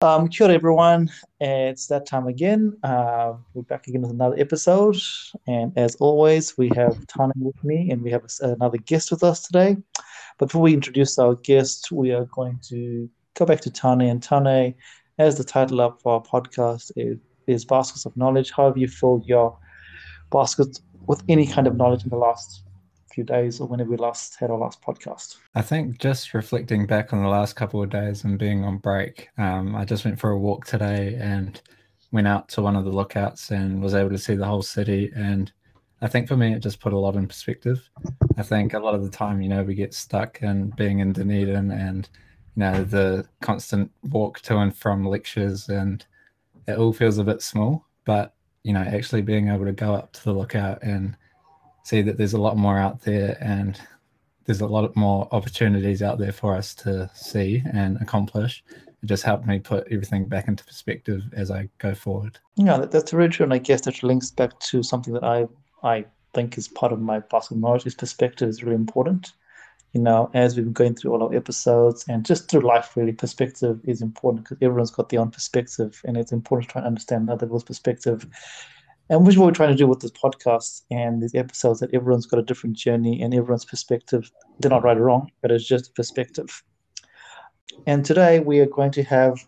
Um, kia everyone. It's that time again. Uh, we're back again with another episode. And as always, we have Tane with me and we have another guest with us today. Before we introduce our guest, we are going to go back to Tane. And Tane, as the title of our podcast is, is Baskets of Knowledge, how have you filled your baskets with any kind of knowledge in the last few days or whenever we last had our last podcast? I think just reflecting back on the last couple of days and being on break, um, I just went for a walk today and went out to one of the lookouts and was able to see the whole city. And I think for me, it just put a lot in perspective. I think a lot of the time, you know, we get stuck in being in Dunedin and, you know, the constant walk to and from lectures and it all feels a bit small. But, you know, actually being able to go up to the lookout and see that there's a lot more out there and there's a lot more opportunities out there for us to see and accomplish. It just helped me put everything back into perspective as I go forward. Yeah, that's very true, and I guess that links back to something that I I think is part of my basket knowledge. Perspective is really important. You know, as we've been going through all our episodes and just through life, really, perspective is important because everyone's got their own perspective, and it's important to try and understand other people's perspective and which is what we're trying to do with this podcast and these episodes that everyone's got a different journey and everyone's perspective. They're not right or wrong, but it's just perspective. And today we are going to have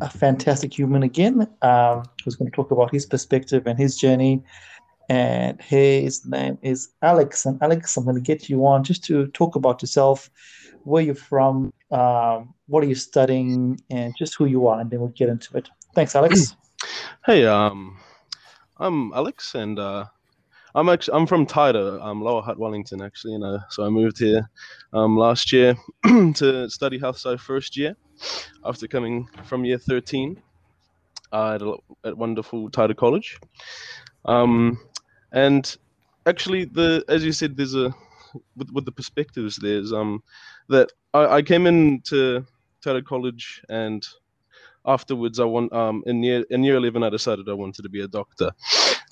a fantastic human again um, who's going to talk about his perspective and his journey. And his name is Alex. And Alex, I'm going to get you on just to talk about yourself, where you're from, um, what are you studying, and just who you are, and then we'll get into it. Thanks, Alex. Hey, um, I'm Alex, and uh, I'm actually I'm from Taita, um, Lower Hutt, Wellington, actually. You know, so I moved here um, last year to study health science first year after coming from year 13 uh, at, a, at wonderful Taita College. Um, and actually, the as you said, there's a with, with the perspectives. There's um that I, I came into Taita College and afterwards, I want um in year in year eleven, I decided I wanted to be a doctor,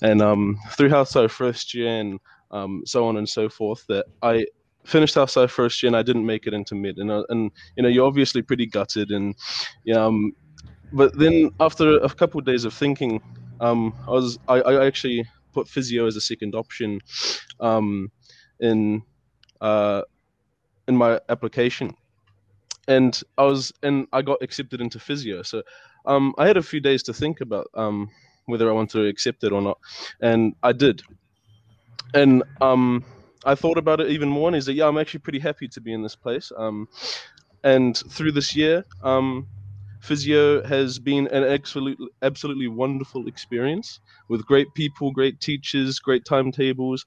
and um through Sci first year and um so on and so forth, that I finished Sci first year and I didn't make it into mid, and uh, and you know you're obviously pretty gutted, and um, but then after a couple of days of thinking, um, I was I, I actually put physio as a second option, um, in uh in my application and I was and I got accepted into physio. So um, I had a few days to think about um, whether I want to accept it or not, and I did. And um, I thought about it even more, and is that yeah, I'm actually pretty happy to be in this place. Um, and through this year, um, physio has been an absolutely absolutely wonderful experience with great people, great teachers, great timetables,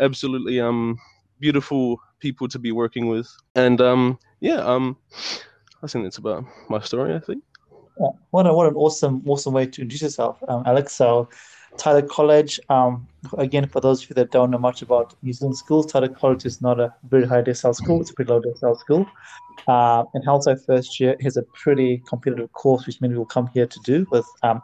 absolutely um beautiful people to be working with, and um yeah, um, I think that's about my story. I think. Yeah, what a, what an awesome awesome way to introduce yourself, um, Alex. So, Taita College. Um, again, for those of you that don't know much about New Zealand schools, Taita College is not a very high decile school. It's a pretty low decile school. Uh, and Sci first year has a pretty competitive course, which many will come here to do with um,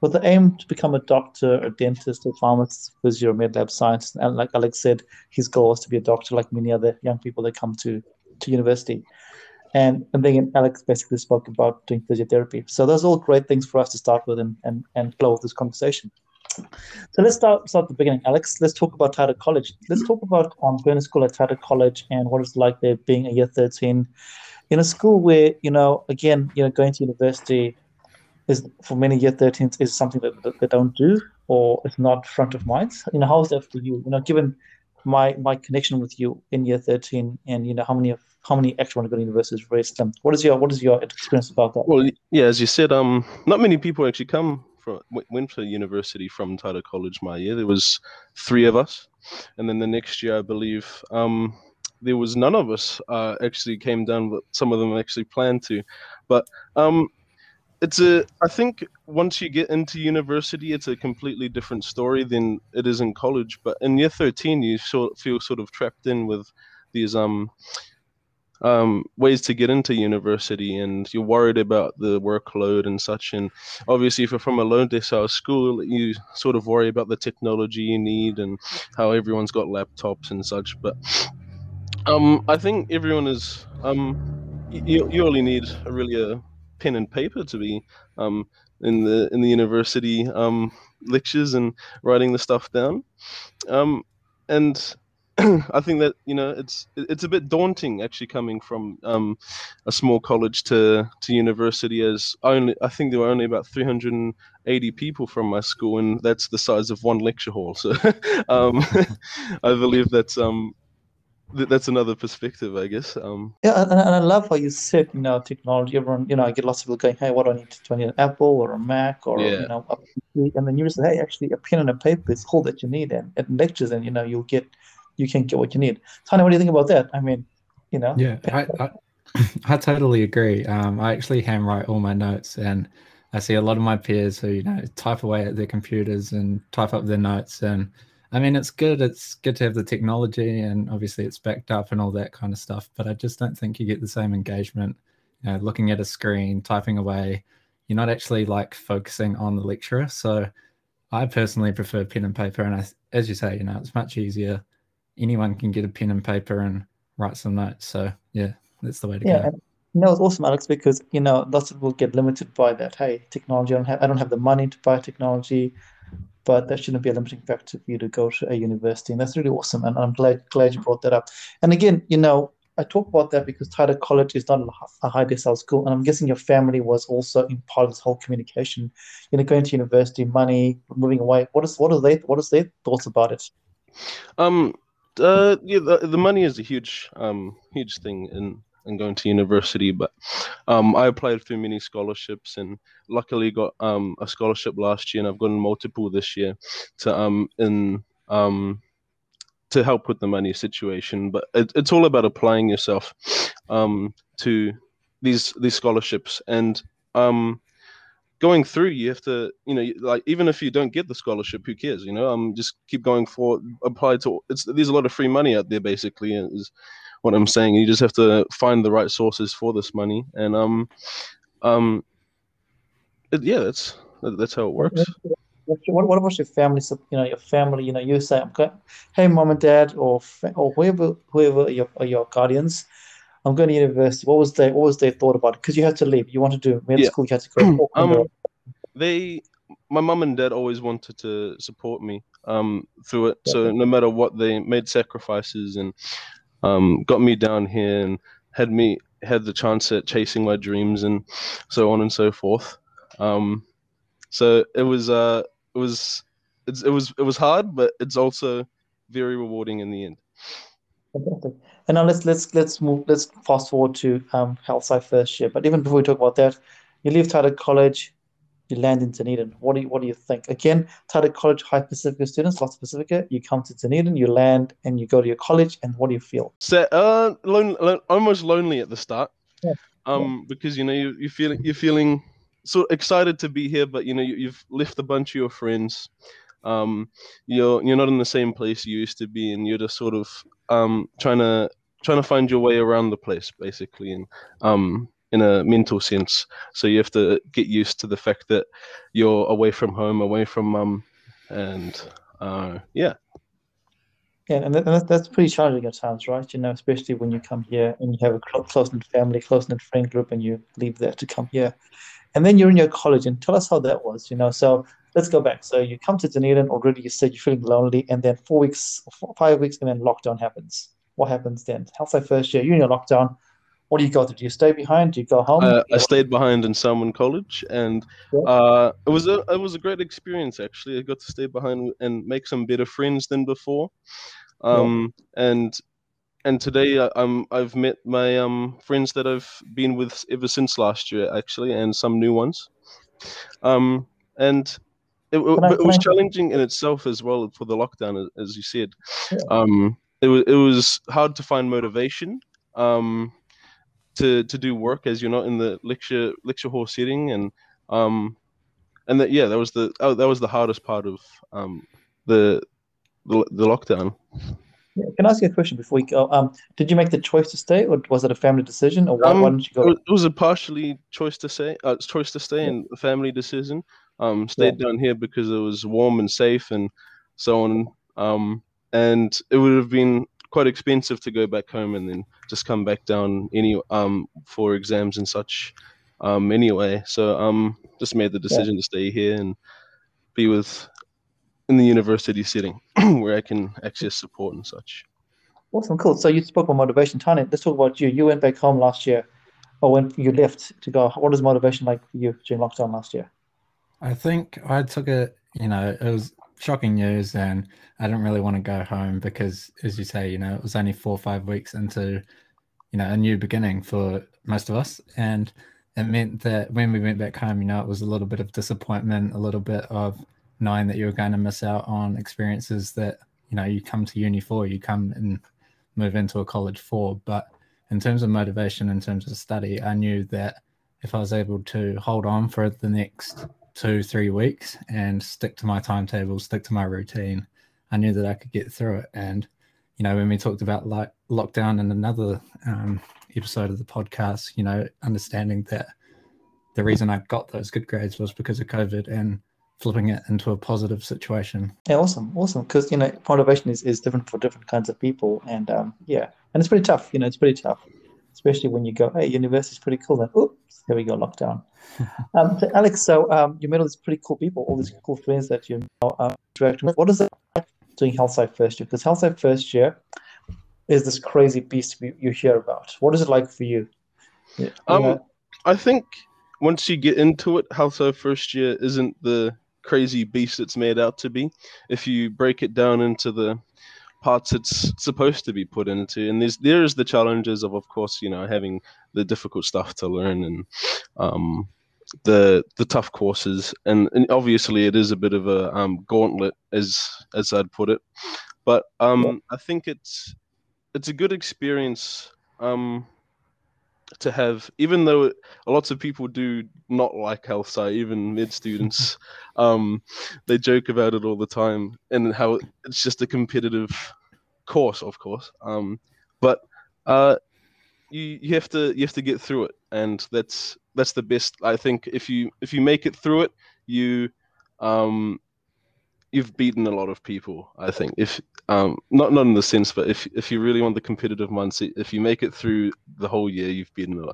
with the aim to become a doctor, a dentist, a pharmacist, physio, med lab scientist. And like Alex said, his goal is to be a doctor, like many other young people that come to to university. And, then Alex basically spoke about doing physiotherapy. So those are all great things for us to start with and, and, and flow with this conversation. So let's start, start at the beginning. Alex, let's talk about Taita College. Let's talk about um, going to school at Taita College and what it's like there being a year 13 in a school where, you know, again, you know, going to university is for many year 13s is something that, that they don't do or it's not front of mind. You know, how is that for you? You know, given my my connection with you in year 13 and you know how many of how many extra want to go to university is very slim. What is your what is your experience about that? Well, yeah, as you said, um, not many people actually come from went to university from Taita College my year. There was three of us, and then the next year, I believe, um, there was none of us uh, actually came down, but some of them actually planned to. But um, it's a i think once you get into university it's a completely different story than it is in college but in year 13 you sort feel sort of trapped in with these um um, ways to get into university and you're worried about the workload and such and obviously if you're from a low decile school you sort of worry about the technology you need and how everyone's got laptops and such but um, I think everyone is um, you, you only need really a pen and paper to be um, in the in the university um, lectures and writing the stuff down. Um, and I think that you know it's it's a bit daunting actually coming from um, a small college to to university as only I think there were only about 380 people from my school and that's the size of one lecture hall. So um, I believe that's um that's another perspective, I guess. Um, yeah, and, and I love how you said, you know, technology. Everyone, you know, I get lots of people going, "Hey, what do I need? Do I need an Apple or a Mac or yeah. you know?" A PC? And then you say, "Hey, actually, a pen and a paper is all that you need." And at lectures, and you know, you'll get you can't get what you need. Tony, what do you think about that? I mean, you know. Yeah, I, I, I totally agree. Um, I actually handwrite all my notes, and I see a lot of my peers who you know type away at their computers and type up their notes. And I mean, it's good. It's good to have the technology, and obviously it's backed up and all that kind of stuff. But I just don't think you get the same engagement. You know, looking at a screen, typing away. You're not actually like focusing on the lecturer. So I personally prefer pen and paper, and I, as you say, you know, it's much easier anyone can get a pen and paper and write some notes. So yeah, that's the way to yeah, go. You know, it's awesome, Alex, because you know lots of people get limited by that. Hey, technology. I don't have. I don't have the money to buy technology, but that shouldn't be a limiting factor for you to go to a university, and that's really awesome. And I'm glad glad you brought that up. And again, you know, I talk about that because Taita College is not a high decile school, and I'm guessing your family was also in part of this whole communication. You know, going to university, money, moving away. What is what are they what is their thoughts about it? Um, uh, yeah, the, the money is a huge, um, huge thing in in going to university. But um, I applied for many scholarships and luckily got um a scholarship last year, and I've gotten multiple this year to um in um to help with the money situation. But it, it's all about applying yourself um to these these scholarships and um going through you have to you know like even if you don't get the scholarship who cares you know? Um just keep going for apply to it's there's a lot of free money out there basically is what i'm saying. You just have to find the right sources for this money and um um it, yeah that's that's how it works. What, what about your family you know your family you know you say hey mom and dad or or whoever whoever your, your guardians I'm going to university. What was their what was their thought about it? Because you had to leave. You wanted to do med yeah. school. You had to go. um, they, my mum and dad always wanted to support me um, through it. Yeah. So no matter what, they made sacrifices and um, got me down here and had me had the chance at chasing my dreams and so on and so forth. Um, so it was uh, it was it's, it was it was hard, but it's also very rewarding in the end. Fantastic. And now let's let's let's move let's fast forward to um health sci first year. But even before we talk about that, you leave Taita College, you land in Dunedin. What do you what do you think? Again, Taita College high Pacifica students, lots of Pacifica. You come to Dunedin, you land, and you go to your college. And what do you feel? So, uh, lone, lone, almost lonely at the start. Yeah. Um, yeah. because you know you you feel you're feeling so excited to be here, but you know you, you've left a bunch of your friends um, you're you're not in the same place you used to be, and you're just sort of um, trying to trying to find your way around the place, basically, and um, in a mental sense. So you have to get used to the fact that you're away from home, away from mum, and uh, yeah. Yeah, and that's, that's pretty challenging at times, right? You know, especially when you come here and you have a close knit family, close knit friend group, and you leave there to come here. And then you're in your college, and tell us how that was, you know. So let's go back. So you come to Dunedin already. You said you're feeling lonely, and then four weeks, four, five weeks, and then lockdown happens. What happens then? How's that first year? You're in your lockdown. What do you go to? Do you stay behind? Do you go home? Uh, I stayed behind in Salmond College, and yeah. uh, it was a it was a great experience. Actually, I got to stay behind and make some better friends than before. Um, yeah. and and today I, am I've met my um friends that I've been with ever since last year, actually, and some new ones. Um, and it, I, it was challenging in itself as well for the lockdown, as you said. Yeah. Um, it was it was hard to find motivation um, to to do work as you're not in the lecture lecture hall setting, and um, and that yeah, that was the oh, that was the hardest part of um, the, the the lockdown. Yeah. Can I ask you a question before we go? Um, did you make the choice to stay, or was it a family decision, or why, um, why didn't you go? It was a partially choice to stay. Uh, choice to stay, yeah. and a family decision. Um, stayed yeah. down here because it was warm and safe and so on. Um, and it would have been quite expensive to go back home and then just come back down any um for exams and such. um, anyway. So um, just made the decision yeah. to stay here and be with in the university setting where I can access support and such. Awesome, cool. So you spoke about motivation, Tanya. Let's talk about you. You went back home last year, or when you left to go. What was motivation like for you during lockdown last year? I think I took it. You know, it was shocking news, and I didn't really want to go home because, as you say, you know, it was only four or five weeks into, you know, a new beginning for most of us, and it meant that when we went back home, you know, it was a little bit of disappointment, a little bit of knowing that you were going to miss out on experiences that you know you come to uni for, you come and move into a college for. But in terms of motivation, in terms of study, I knew that if I was able to hold on for the next two, three weeks and stick to my timetable, stick to my routine, I knew that I could get through it. And, you know, when we talked about like lockdown in another um, episode of the podcast, you know, understanding that the reason I got those good grades was because of COVID and flipping it into a positive situation. Yeah, awesome, awesome. Because you know, motivation is, is different for different kinds of people, and um, yeah, and it's pretty tough. You know, it's pretty tough, especially when you go, "Hey, university's pretty cool." Then, oops, here we go, lockdown. um, so Alex, so um, you met all these pretty cool people, all these cool friends that you now uh, interacting with. What is it like doing Health Sci first year? Because Health Sci first year is this crazy beast you hear about. What is it like for you? Yeah, um, I think once you get into it, Health Sci first year isn't the crazy beast it's made out to be if you break it down into the parts it's supposed to be put into. And there's there's the challenges of of course you know having the difficult stuff to learn and um the the tough courses. And, and obviously it is a bit of a um, gauntlet as as I'd put it. But um I think it's it's a good experience um to have, even though lots of people do not like health sci, even mid students, um, they joke about it all the time and how it's just a competitive course, of course. Um, but uh, you you have to you have to get through it, and that's that's the best. I think if you if you make it through it, you um, you've beaten a lot of people. I think if um, not not in the sense, but if if you really want the competitive mindset, if you make it through the whole year, you've beaten a,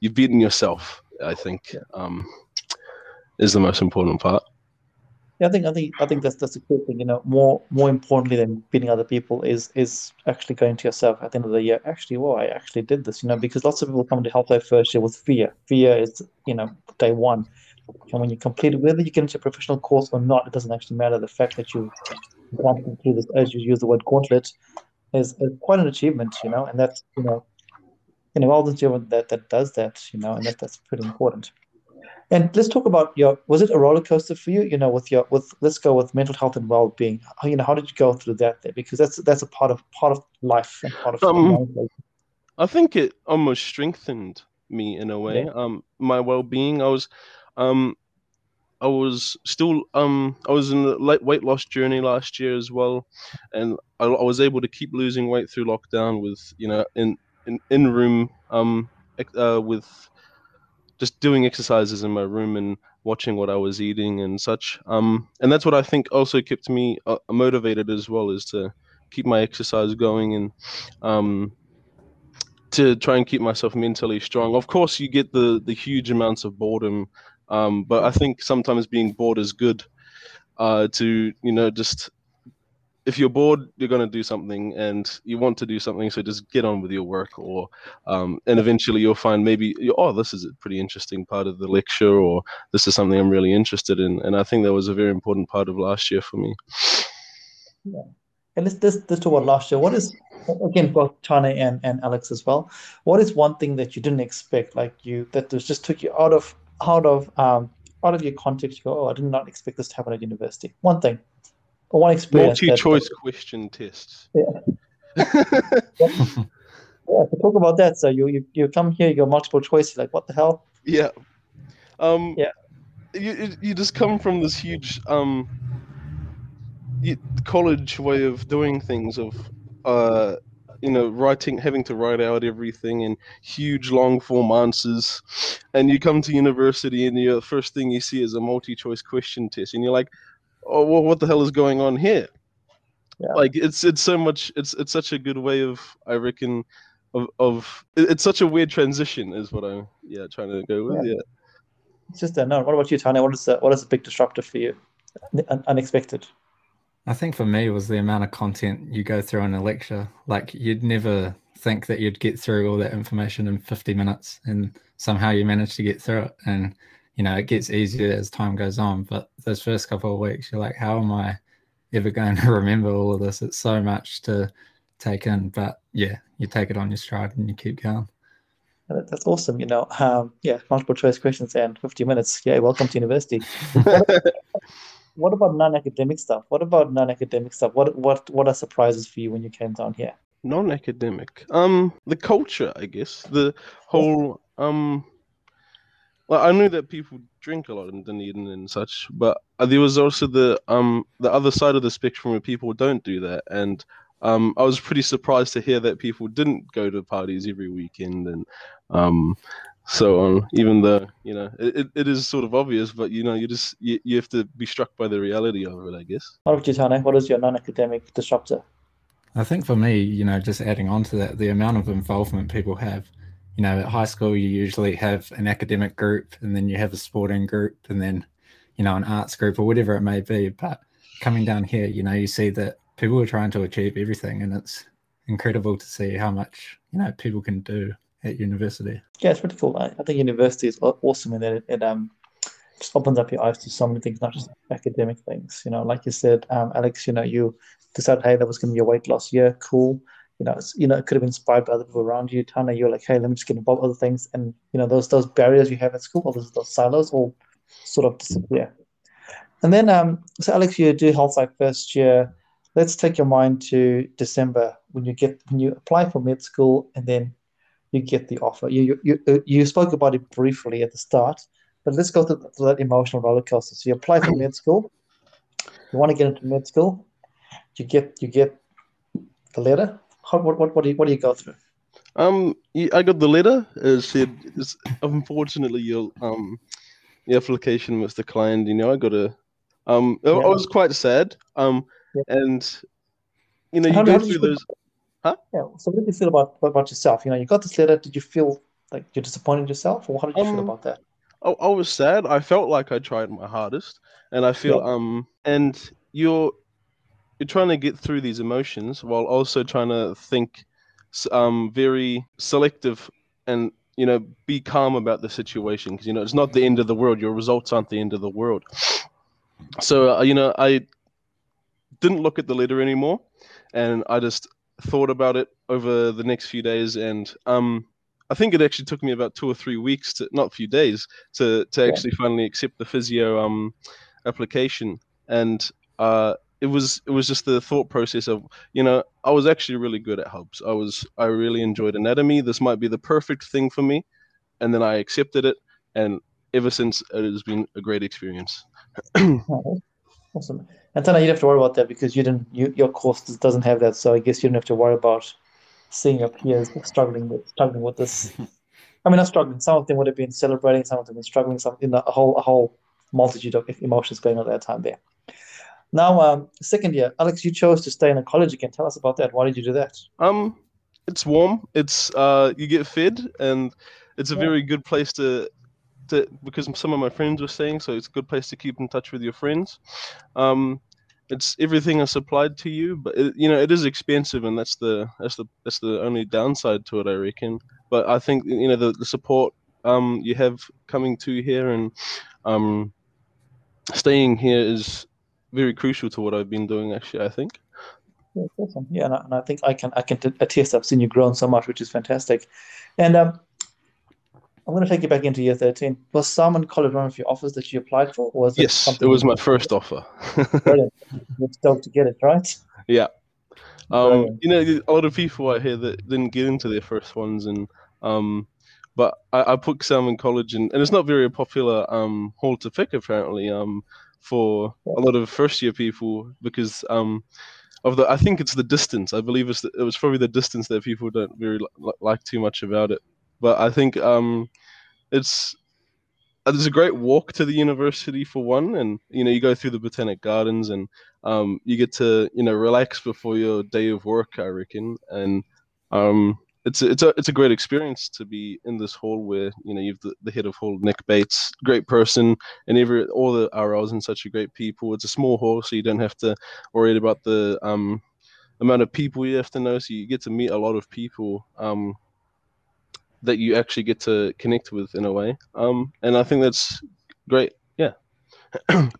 you've beaten yourself. I think um, is the most important part. Yeah, I think I think I think that's that's a good thing. You know, more more importantly than beating other people is is actually going to yourself at the end of the year. Actually, well, I actually did this. You know, because lots of people come to Health Life first year with fear. Fear is you know day one and when you complete it, whether you get into a professional course or not, it doesn't actually matter. The fact that you want to complete this, as you use the word gauntlet, is, is quite an achievement, you know, and that's, you know, you know, all the achievement that, that does that, you know, and that, that's pretty important. And let's talk about your, was it a roller coaster for you, you know, with your, with, let's go with mental health and well-being. How, you know, how did you go through that there? Because that's, that's a part of, part of life and part of um, I think it almost strengthened me in a way. Yeah. Um, my well-being, I was, um, I was still um I was in the late weight loss journey last year as well, and I, I, was able to keep losing weight through lockdown with you know in in, in room um uh, with just doing exercises in my room and watching what I was eating and such. Um, and that's what I think also kept me uh, motivated as well is to keep my exercise going and um to try and keep myself mentally strong. Of course, you get the the huge amounts of boredom um, but I think sometimes being bored is good. Uh, to you know, just if you're bored, you're going to do something, and you want to do something, so just get on with your work, or um, and eventually you'll find maybe oh, this is a pretty interesting part of the lecture, or this is something I'm really interested in, and I think that was a very important part of last year for me. Yeah. And this this this to what last year. What is again both Tane and, and Alex as well? What is one thing that you didn't expect, like you that just took you out of out of um, out of your context, you go, "Oh, I did not expect this to happen at university." One thing, or one experience. Multi-choice that, question tests. Yeah. yeah. yeah. To talk about that, so you, you you come here, you go multiple choice. Like, what the hell? Yeah. Um, yeah. You you just come from this huge um college way of doing things of uh you know writing having to write out everything in huge long form answers and you come to university and the first thing you see is a multi-choice question test and you're like oh well what the hell is going on here yeah. like it's it's so much it's it's such a good way of i reckon of, of it's such a weird transition is what I'm yeah trying to go with yeah. yeah. It's just unknown. What about you, Tanya? What is the, what is a big disruptor for you? unexpected. I think for me was the amount of content you go through in a lecture. Like you'd never think that you'd get through all that information in 50 minutes and somehow you manage to get through it. And, you know, it gets easier as time goes on. But those first couple of weeks, you're like, how am I ever going to remember all of this? It's so much to take in. But yeah, you take it on your stride and you keep going. That's awesome. You know, um, yeah, multiple choice questions and 50 minutes. Yeah, welcome to university. what about non-academic stuff? What about non-academic stuff? What what what are surprises for you when you came down here? Non-academic. Um, the culture, I guess. The whole um. Well, I knew that people drink a lot in Dunedin and such, but there was also the um the other side of the spectrum where people don't do that, and um, I was pretty surprised to hear that people didn't go to parties every weekend and um, so on. Even though you know it, it is sort of obvious, but you know you just you, you have to be struck by the reality of it, I guess. What about you, Tane? What is your non-academic disruptor? I think for me, you know, just adding on to that, the amount of involvement people have. You know, at high school, you usually have an academic group, and then you have a sporting group, and then you know an arts group or whatever it may be. But coming down here, you know, you see that people are trying to achieve everything, and it's incredible to see how much you know people can do at university. Yeah, it's pretty cool. I, I think university is awesome in that it, it um just opens up your eyes to so many things, not just academic things. You know, like you said, um, Alex, you know, you decided, hey, that was going to be a weight loss year, cool. You know, you know, it could have been inspired by other people around you. Tana, you're like, hey, let me just get involved with other things, and you know, those those barriers you have at school, all those, those silos, all sort of disappear. And then, um, so Alex, you do health sci first year let's take your mind to December when you get when you apply for med school and then you get the offer. You you you, you spoke about it briefly at the start, but let's go through, that emotional roller coaster. So you apply for med school, you want to get into med school, you get you get the letter. How, what what what do you what do you go through? Um, I got the letter. It said, unfortunately, your um, your application was declined. You know, I got a um, yeah. I was quite sad. Um, yeah. and you know you how, go how through those. Huh? Yeah. So what did you feel about about yourself? You know, you got this letter. Did you feel like you're disappointed yourself, or how did you um, feel about that? I, I was sad. I felt like I tried my hardest, and I feel yeah. um and you're you're trying to get through these emotions while also trying to think um very selective and you know be calm about the situation because you know it's not the end of the world your results aren't the end of the world so uh, you know i didn't look at the letter anymore, and I just thought about it over the next few days, and um, I think it actually took me about two or three weeks to not a few days to to actually yeah. finally accept the physio um application, and uh, it was it was just the thought process of you know I was actually really good at hubs. I was I really enjoyed anatomy. This might be the perfect thing for me, and then I accepted it, and ever since it has been a great experience. awesome. And you don't have to worry about that because you didn't. You, your course doesn't have that, so I guess you don't have to worry about seeing your peers struggling with struggling with this. I mean, not struggling. Some of them would have been celebrating. Some of them been struggling. Some in a whole a whole multitude of emotions going on at that time there. Now, um, second year, Alex, you chose to stay in a college again. Tell us about that. Why did you do that? Um, it's warm. It's uh, you get fed, and it's a yeah. very good place to to because some of my friends were saying so it's a good place to keep in touch with your friends. Um, it's everything is supplied to you but it, you know it is expensive and that's the that's the that's the only downside to it i reckon. But i think you know the, the support um, you have coming to here and um, staying here is very crucial to what i've been doing actually i think. Yeah, awesome. yeah and I, and I think i can i can attest i've seen you grown so much which is fantastic. And um, I'm going to take you back into year 13. Was Salmond College one of your offers that you applied for? was it yes, it was my first offer. Brilliant. You're stoked to get it, right? Yeah. Um, you know, a lot of people out here that didn't get into their first ones, and um, but I, I put Salmond College in, and it's not very popular um, hall to pick apparently um, for yeah. a lot of first year people because um, of the I think it's the distance. I believe it's the, it was probably the distance that people don't really li- like too much about it. But I think um, it's uh, there's a great walk to the university for one, and you know you go through the botanic gardens and um, you get to you know relax before your day of work. I reckon, and um, it's a, it's a it's a great experience to be in this hall where you know you've the, the head of hall Nick Bates, great person, and every all the RLs and such a great people. It's a small hall, so you don't have to worry about the um, amount of people you have to know. So you get to meet a lot of people um, that you actually get to connect with in a way, um, and I think that's great. Yeah.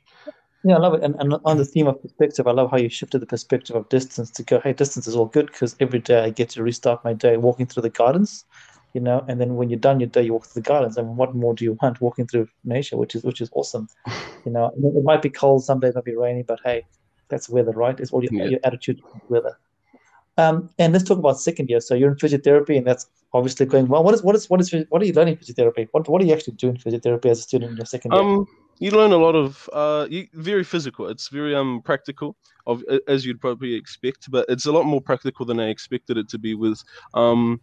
Yeah, I love it. And, and on the theme of perspective, I love how you shifted the perspective of distance to go, hey, distance is all good because every day I get to restart my day walking through the gardens, you know, and then when you're done your day, you walk through the gardens. I mean, what more do you want walking through nature, which is which is awesome. You know, it might be cold, some days might be rainy, but hey, that's weather, right? It's all your, Yeah. your attitude weather. Um, and let's talk about second year. So you're in physiotherapy, and that's obviously going well. What is what is what is what are you learning in physiotherapy? What what are you actually doing in physiotherapy as a student in your second year? Um, you learn a lot of uh, you, very physical. It's very um practical, of as you'd probably expect, but it's a lot more practical than I expected it to be. With um,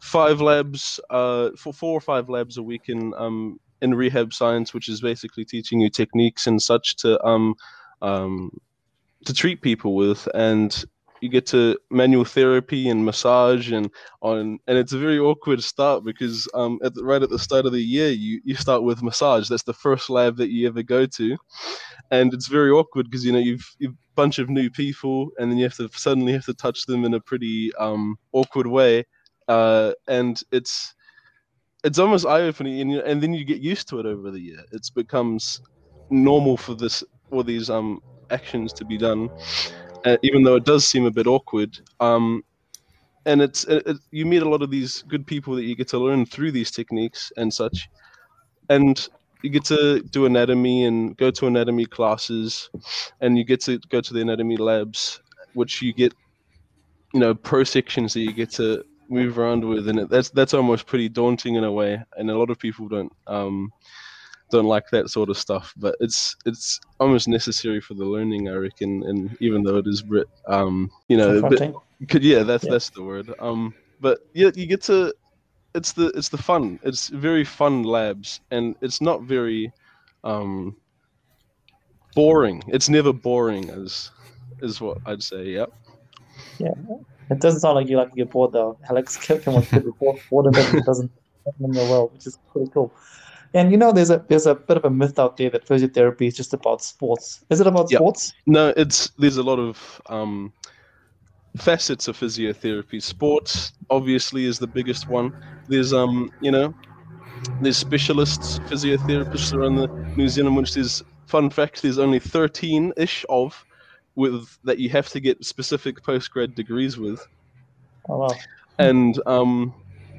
five labs, uh, for four or five labs a week in um in rehab science, which is basically teaching you techniques and such to um um to treat people with, and you get to manual therapy and massage and on and it's a very awkward start because um at the, right at the start of the year you you start with massage. That's the first lab that you ever go to. And it's very awkward because you know you've you've a bunch of new people and then you have to suddenly have to touch them in a pretty um awkward way. Uh and it's it's almost eye-opening and, and then you get used to it over the year. It becomes normal for this for these um actions to be done uh, even though it does seem a bit awkward um and it's it, it, you meet a lot of these good people that you get to learn through these techniques and such and you get to do anatomy and go to anatomy classes and you get to go to the anatomy labs which you get you know pro sections that you get to move around with and it, that's that's almost pretty daunting in a way and a lot of people don't um don't like that sort of stuff but it's it's almost necessary for the learning i reckon and even though it is bit um you know bit, could yeah, that's Yeah. that's the word. Um, but yeah, you get to it's the it's the fun. It's very fun labs, and it's not very um boring. It's never boring, as is what I'd say. Yep. Yeah, it doesn't sound like you like to get bored though. Alex Kipken was good before. Boredom doesn't doesn't in your world, which is pretty cool. And you know, there's a there's a bit of a myth out there that physiotherapy is just about sports. Is it about Yeah. sports? No, it's there's a lot of um facets of physiotherapy. Sports obviously is the biggest one. There's um you know there's specialists physiotherapists around the New Zealand, which there's fun fact there's only 13 ish of with that you have to get specific postgrad degrees with. Oh wow. and um,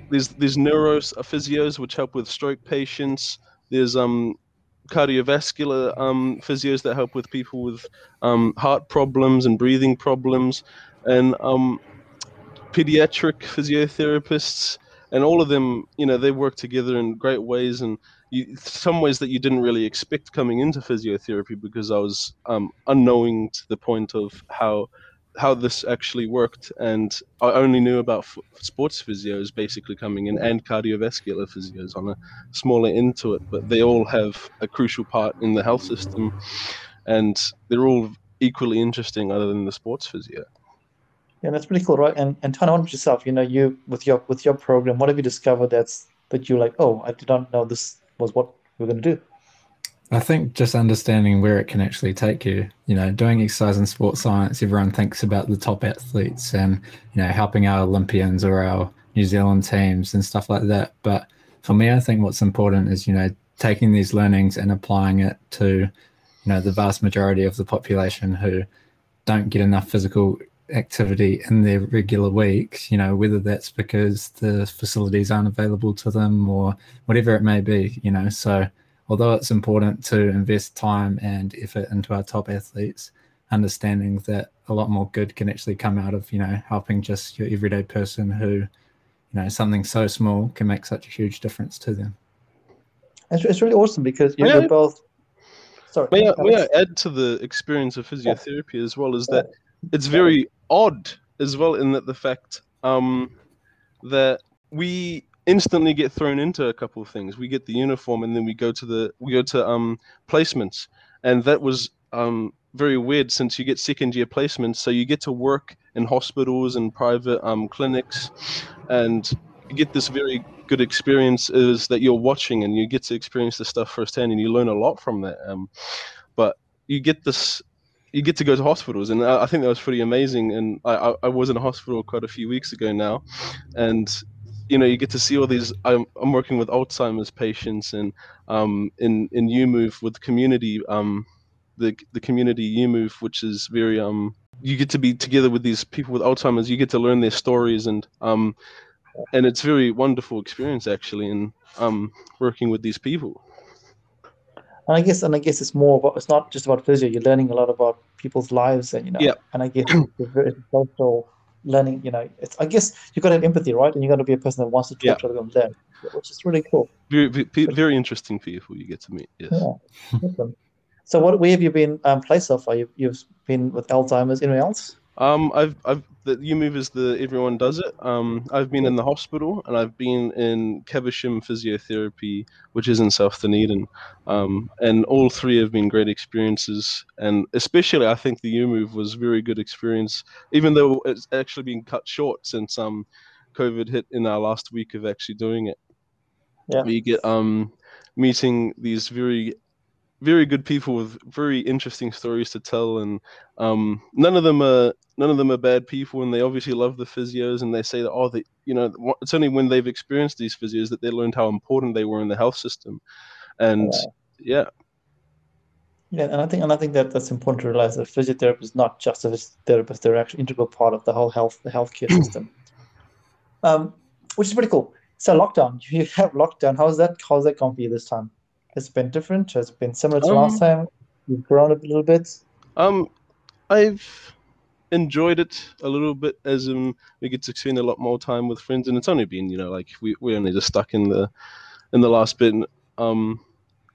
there's there's neuro physios which help with stroke patients. There's um, cardiovascular um, physios that help with people with um, heart problems and breathing problems, and um, pediatric physiotherapists. And all of them, you know, they work together in great ways, and you, some ways that you didn't really expect coming into physiotherapy because I was um, unknowing to the point of how how this actually worked, and I only knew about sports physios basically coming in and cardiovascular physios on a smaller end to it, but they all have a crucial part in the health system, and they're all equally interesting, other than the sports physio. Yeah, that's pretty cool, right? And and Tana, what about yourself? You know, you with your with your program, what have you discovered that's that you're like, oh, I did not know this was what we we're gonna do. I think just understanding where it can actually take you, you know, doing exercise and sports science, everyone thinks about the top athletes and, you know, helping our Olympians or our New Zealand teams and stuff like that. But for me, I think what's important is, you know, taking these learnings and applying it to, you know, the vast majority of the population who don't get enough physical activity in their regular weeks, you know, whether that's because the facilities aren't available to them or whatever it may be, you know. So although it's important to invest time and effort into our top athletes, understanding that a lot more good can actually come out of, you know, helping just your everyday person who, you know, something so small can make such a huge difference to them. It's, it's really awesome because you're, Yeah. both. Sorry, May I, may I add to the experience of physiotherapy as well is that it's very odd as well in that the fact um, that we instantly get thrown into a couple of things. We get the uniform and then we go to the we go to um, placements, and that was um, very weird since you get second year placements, so you get to work in hospitals and private um, clinics, and you get this very good experience is that you're watching and you get to experience the stuff firsthand and you learn a lot from that. Um, but you get this you get to go to hospitals, and I, I think that was pretty amazing. And I, I, I, was in a hospital quite a few weeks ago now, and you know you get to see all these. I'm, I'm working with Alzheimer's patients, and um, in in Move with community, um, the the community UMove, which is very um, you get to be together with these people with Alzheimer's. You get to learn their stories, and um, and it's very wonderful experience actually, in um, working with these people and I guess and I guess it's more about it's not just about physio. You're learning a lot about people's lives, and you know, yeah. and I guess it's also learning. You know, it's I guess you've got to have empathy, right? And you've got to be a person that wants to talk to them, learn, which is really cool. Very, very, very interesting people you get to meet. Yes. Yeah. awesome. So, what where have you been um, placed so far? You, you've been with Alzheimer's. Anyone else? Um, I've I've the UMove is the everyone does it. Um, I've been in the hospital and I've been in Caversham Physiotherapy, which is in South Dunedin, um, and all three have been great experiences. And especially, I think the UMove was a very good experience, even though it's actually been cut short since um, COVID hit in our last week of actually doing it. Yeah, we get um meeting these very very good people with very interesting stories to tell, and um, none of them are none of them are bad people, and they obviously love the physios, and they say that oh, they, you know, it's only when they've experienced these physios that they learned how important they were in the health system, and yeah. Yeah, and I think and I think that that's important to realize that physiotherapy is not just a therapist; they're actually integral part of the whole health the healthcare system. Um, which is pretty cool. So lockdown, you have lockdown. How's that? How's that gone for you this time? Has been different? Has been similar to um, last time? You've grown up a little bit. Um, I've enjoyed it a little bit as in we get to spend a lot more time with friends, and it's only been you know like we we're only just stuck in the in the last bit um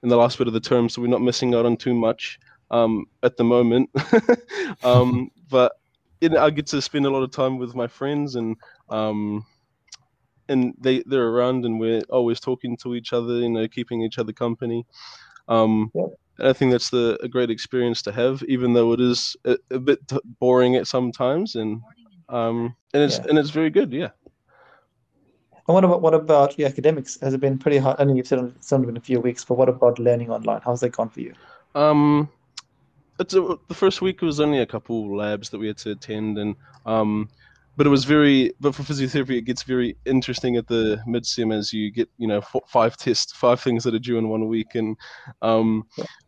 in the last bit of the term, so we're not missing out on too much um at the moment. um, but you know, I get to spend a lot of time with my friends and um and they they're around and we're always talking to each other, you know, keeping each other company. Um, yep. I think that's the a great experience to have, even though it is a, a bit boring at sometimes, and um, and it's yeah. and it's very good, yeah. And what about what about the academics? Has it been pretty hard? I know you've said it's only been a few weeks, but what about learning online? How's that gone for you? Um, it's a, the first week was only a couple labs that we had to attend, and um, but it was very but for physiotherapy it gets very interesting at the mid sim as you get you know five tests five things that are due in one week. And um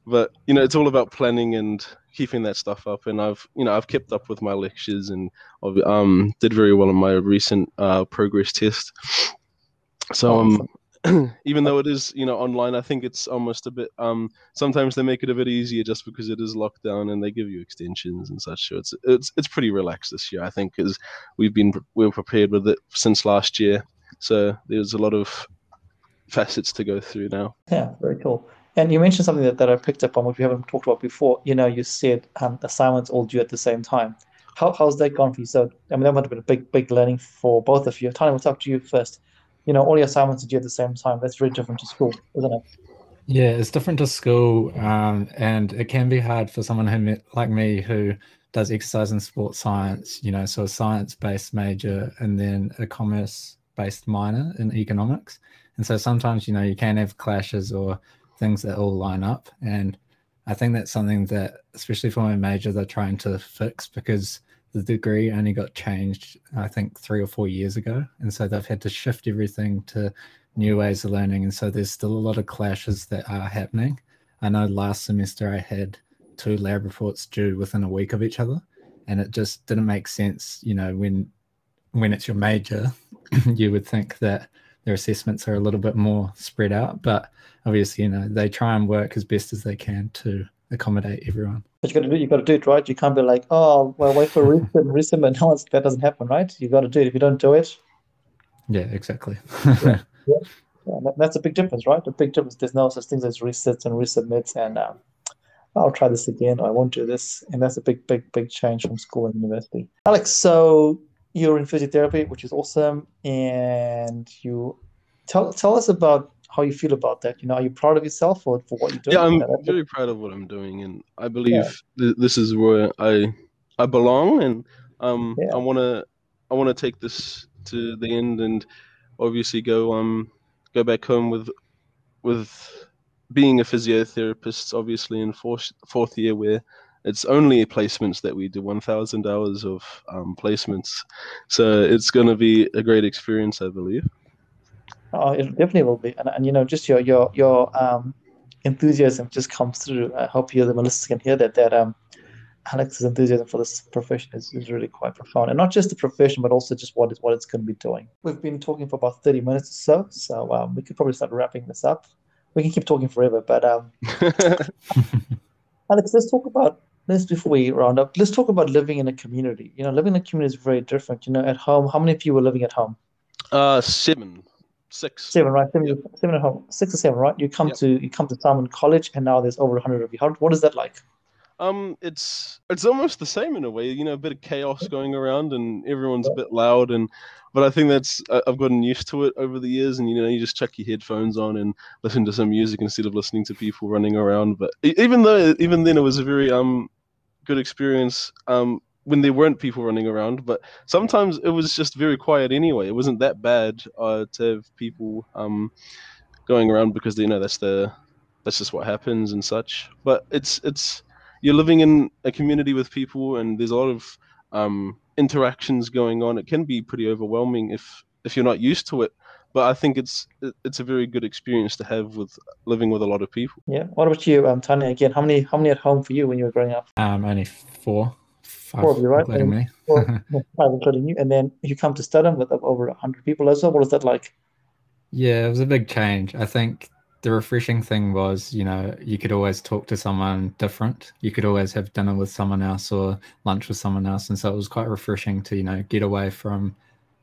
but you know it's all about planning and keeping that stuff up. And i've you know i've kept up with my lectures and I've um did very well in my recent uh progress test. So um even though it is you know online i think it's almost a bit um sometimes they make it a bit easier just because it is lockdown and they give you extensions and such. So it's it's it's pretty relaxed this year i think because we've been we are prepared with it since last year. So there's a lot of facets to go through now. Yeah very cool. And you mentioned something that, that i picked up on which we haven't talked about before. You know you said um, assignments all due at the same time. How, how's that gone for you? So i mean that might have been a big big learning for both of you. Tony we'll talk to you first you know all your assignments are due at the same time. That's very different to school, isn't it? Yeah, it's different to school, um, and it can be hard for someone who like me who does exercise and sports science. You know, so a science-based major and then a commerce-based minor in economics. And so sometimes you know you can have clashes or things that all line up, and I think that's something that, especially for my major, they're trying to fix because the degree only got changed, I think, three or four years ago. And so they've had to shift everything to new ways of learning. And so there's still a lot of clashes that are happening. I know last semester I had two lab reports due within a week of each other. And it just didn't make sense, you know, when when it's your major, you would think that their assessments are a little bit more spread out. But obviously, you know, they try and work as best as they can to accommodate everyone. But you got to do you got to do it right. You can't be like, oh, well, wait for reset and reset, and no, that doesn't happen, right? You got to do it. If you don't do it, yeah, exactly. yeah, yeah. yeah that's a big difference, right? A big difference. There's no such things as resets and resubmits, and um, I'll try this again. I won't do this, and that's a big, big, big change from school and university. Alex, so you're in physiotherapy, which is awesome, and you tell tell us about how you feel about that. You know, are you proud of yourself for, for what you're doing? Yeah, I'm that's- very proud of what I'm doing, and I believe th- this is where I I belong, and um, Yeah. I wanna I wanna take this to the end, and obviously go um go back home with with being a physiotherapist, obviously in fourth fourth year where it's only placements that we do 1,000 hours of um, placements, so it's gonna be a great experience, I believe. Oh, it definitely will be, and, and you know, just your your your um, enthusiasm just comes through. I hope you, the listeners, can hear that. That um, Alex's enthusiasm for this profession is, is really quite profound, and not just the profession, but also just what is what it's going to be doing. We've been talking for about thirty minutes or so, so um, we could probably start wrapping this up. We can keep talking forever, but um, Alex, let's talk about this before we round up. Let's talk about living in a community. You know, living in a community is very different. You know, at home, how many of you were living at home? uh, seven, six. Seven, right? Seven, seven at home, six or seven, right? You come Yep. to you come to Salmond College, and now there's over hundred of you. How, what is that like? Um, it's it's almost the same in a way. You know, a bit of chaos going around, and everyone's a bit loud. And but I think that's I- I've gotten used to it over the years. And you know, you just chuck your headphones on and listen to some music instead of listening to people running around. But even though even then it was a very um good experience. Um, when there weren't people running around, but sometimes it was just very quiet anyway. It wasn't that bad uh, to have people um going around because you know that's the that's just what happens and such. But it's it's you're living in a community with people and there's a lot of um, interactions going on. It can be pretty overwhelming if if you're not used to it. But I think it's it's a very good experience to have with living with a lot of people. Yeah. What about you, um, Tanya? Again, how many how many at home for you when you were growing up? Um, only four, five, Four of you, right? including me. Four, five, including you, and then you come to Studholme with over hundred people as well. What is that like? Yeah, it was a big change. I think the refreshing thing was, you know, you could always talk to someone different. You could always have dinner with someone else or lunch with someone else. And so it was quite refreshing to, you know, get away from,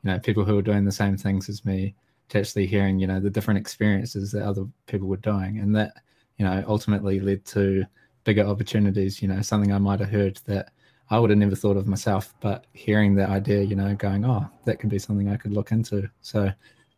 you know, people who were doing the same things as me to actually hearing, you know, the different experiences that other people were doing. And that, you know, ultimately led to bigger opportunities, you know, something I might have heard that I would have never thought of myself, but hearing that idea, you know, going, oh, that could be something I could look into. So,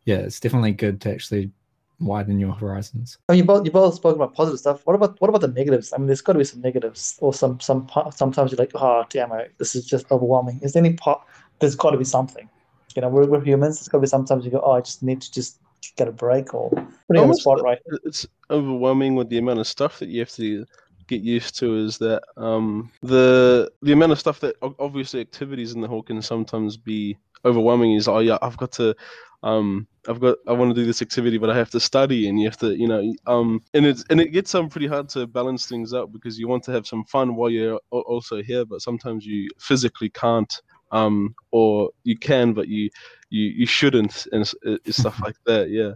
yeah, it's definitely good to actually widen your horizons. I mean, you both you both spoke about positive stuff. What about what about the negatives? I mean, there's got to be some negatives, or some some sometimes you're like, oh damn, I, this is just overwhelming. Is there any part? There's got to be something. You know, we're, we're humans. There's got to be sometimes you go, oh, I just need to just get a break or putting on the spot right. It's overwhelming with the amount of stuff that you have to get used to. Is that um, the the amount of stuff that obviously activities in the hall can sometimes be overwhelming. Is oh yeah, I've got to um I've got I want to do this activity but I have to study and you have to you know um and it's and it gets um pretty hard to balance things out because you want to have some fun while you're also here but sometimes you physically can't um or you can but you you you shouldn't and s- uh, stuff like that yeah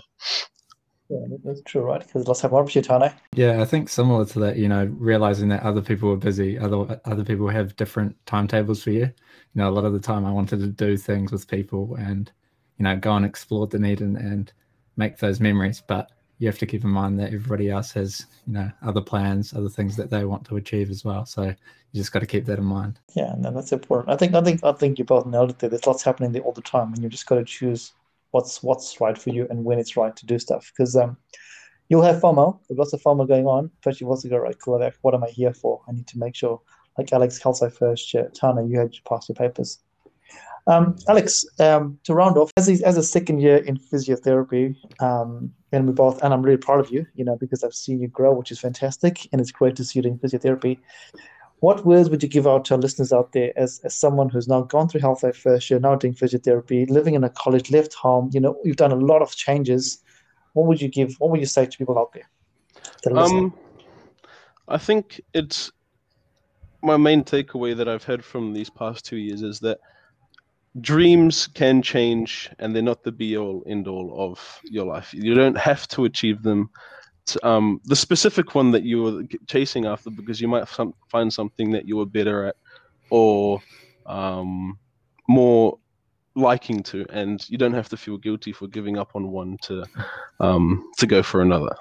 Yeah, that's true, right? Because let's have one for you, Tane. Eh? Yeah, I think similar to that, you know, realizing that other people are busy, other other people have different timetables for you. You know, a lot of the time I wanted to do things with people and, you know, go and explore Dunedin and make those memories. But you have to keep in mind that everybody else has, you know, other plans, other things that they want to achieve as well. So you just got to keep that in mind. Yeah, no, that's important. I think I think I think you both nailed it there. There's lots happening there all the time, and you just got to choose what's what's right for you and when it's right to do stuff. Because um, you'll have FOMO. There's lots of FOMO going on, but you've also got right, cool. Like, what am I here for? I need to make sure. Like Alex health sci first year, Tana, you had to pass your papers. Um, Alex, um, to round off, as a, as a second year in physiotherapy, um, and we both, and I'm really proud of you, you know, because I've seen you grow, which is fantastic, and it's great to see you doing physiotherapy. What words would you give out to our listeners out there as, as someone who's now gone through health life first year, now doing physiotherapy, living in a college, left home, you know, you've done a lot of changes. What would you give, what would you say to people out there? that are listening? Um, I think it's my main takeaway that I've had from these past two years is that dreams can change and they're not the be all end all of your life. You don't have to achieve them. Um, the specific one that you were chasing after because you might some, find something that you were better at or um, more liking to, and you don't have to feel guilty for giving up on one to um, to go for another.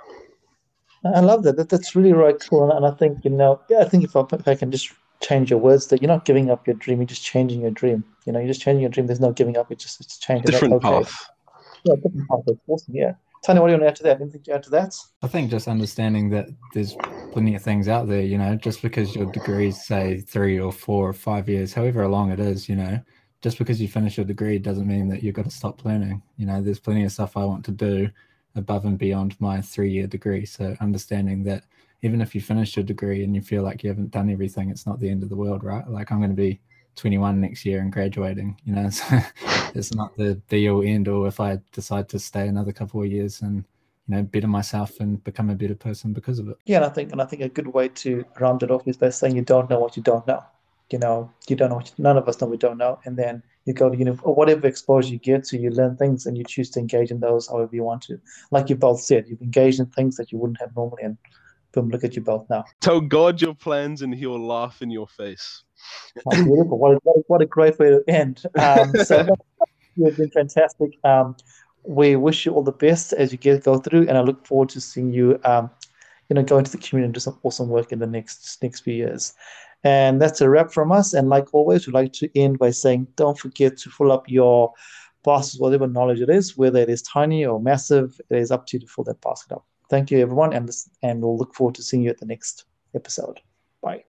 I love that. that. That's really right cool. And, I think, you know, yeah, I think if I, if I can just change your words, that you're not giving up your dream, you're just changing your dream. You know, you're just changing your dream. There's no giving up. It's just it's changing. Different okay. path. Yeah, different path. Awesome. Yeah. Tony, what do you want to add to that? Anything to add to that? I think just understanding that there's plenty of things out there, you know, just because your degree's say three or four or five years, however long it is, you know, just because you finish your degree doesn't mean that you've got to stop learning. You know, there's plenty of stuff I want to do above and beyond my three year degree. So understanding that even if you finish your degree and you feel like you haven't done everything, it's not the end of the world, right? Like I'm going to be 21 next year and graduating, you know, so it's not the be all end all if I decide to stay another couple of years and, you know, better myself and become a better person because of it. Yeah, and I think and I think a good way to round it off is by saying you don't know what you don't know. You know, you don't know what you, none of us know we don't know, and then you go to you know whatever exposure you get to, you learn things and you choose to engage in those however you want to. Like you both said, you've engaged in things that you wouldn't have normally, and boom, look at you both now. Tell God your plans, and He'll laugh in your face. Beautiful! What a, what a, what a great way to end. Um, so you've been fantastic. Um, we wish you all the best as you get go through, and I look forward to seeing you, um, you know, go into the community and do some awesome work in the next next few years. And that's a wrap from us. And like always, we'd like to end by saying, don't forget to fill up your baskets, whatever knowledge it is, whether it is tiny or massive, it is up to you to fill that basket up. Thank you, everyone, and and we'll look forward to seeing you at the next episode. Bye.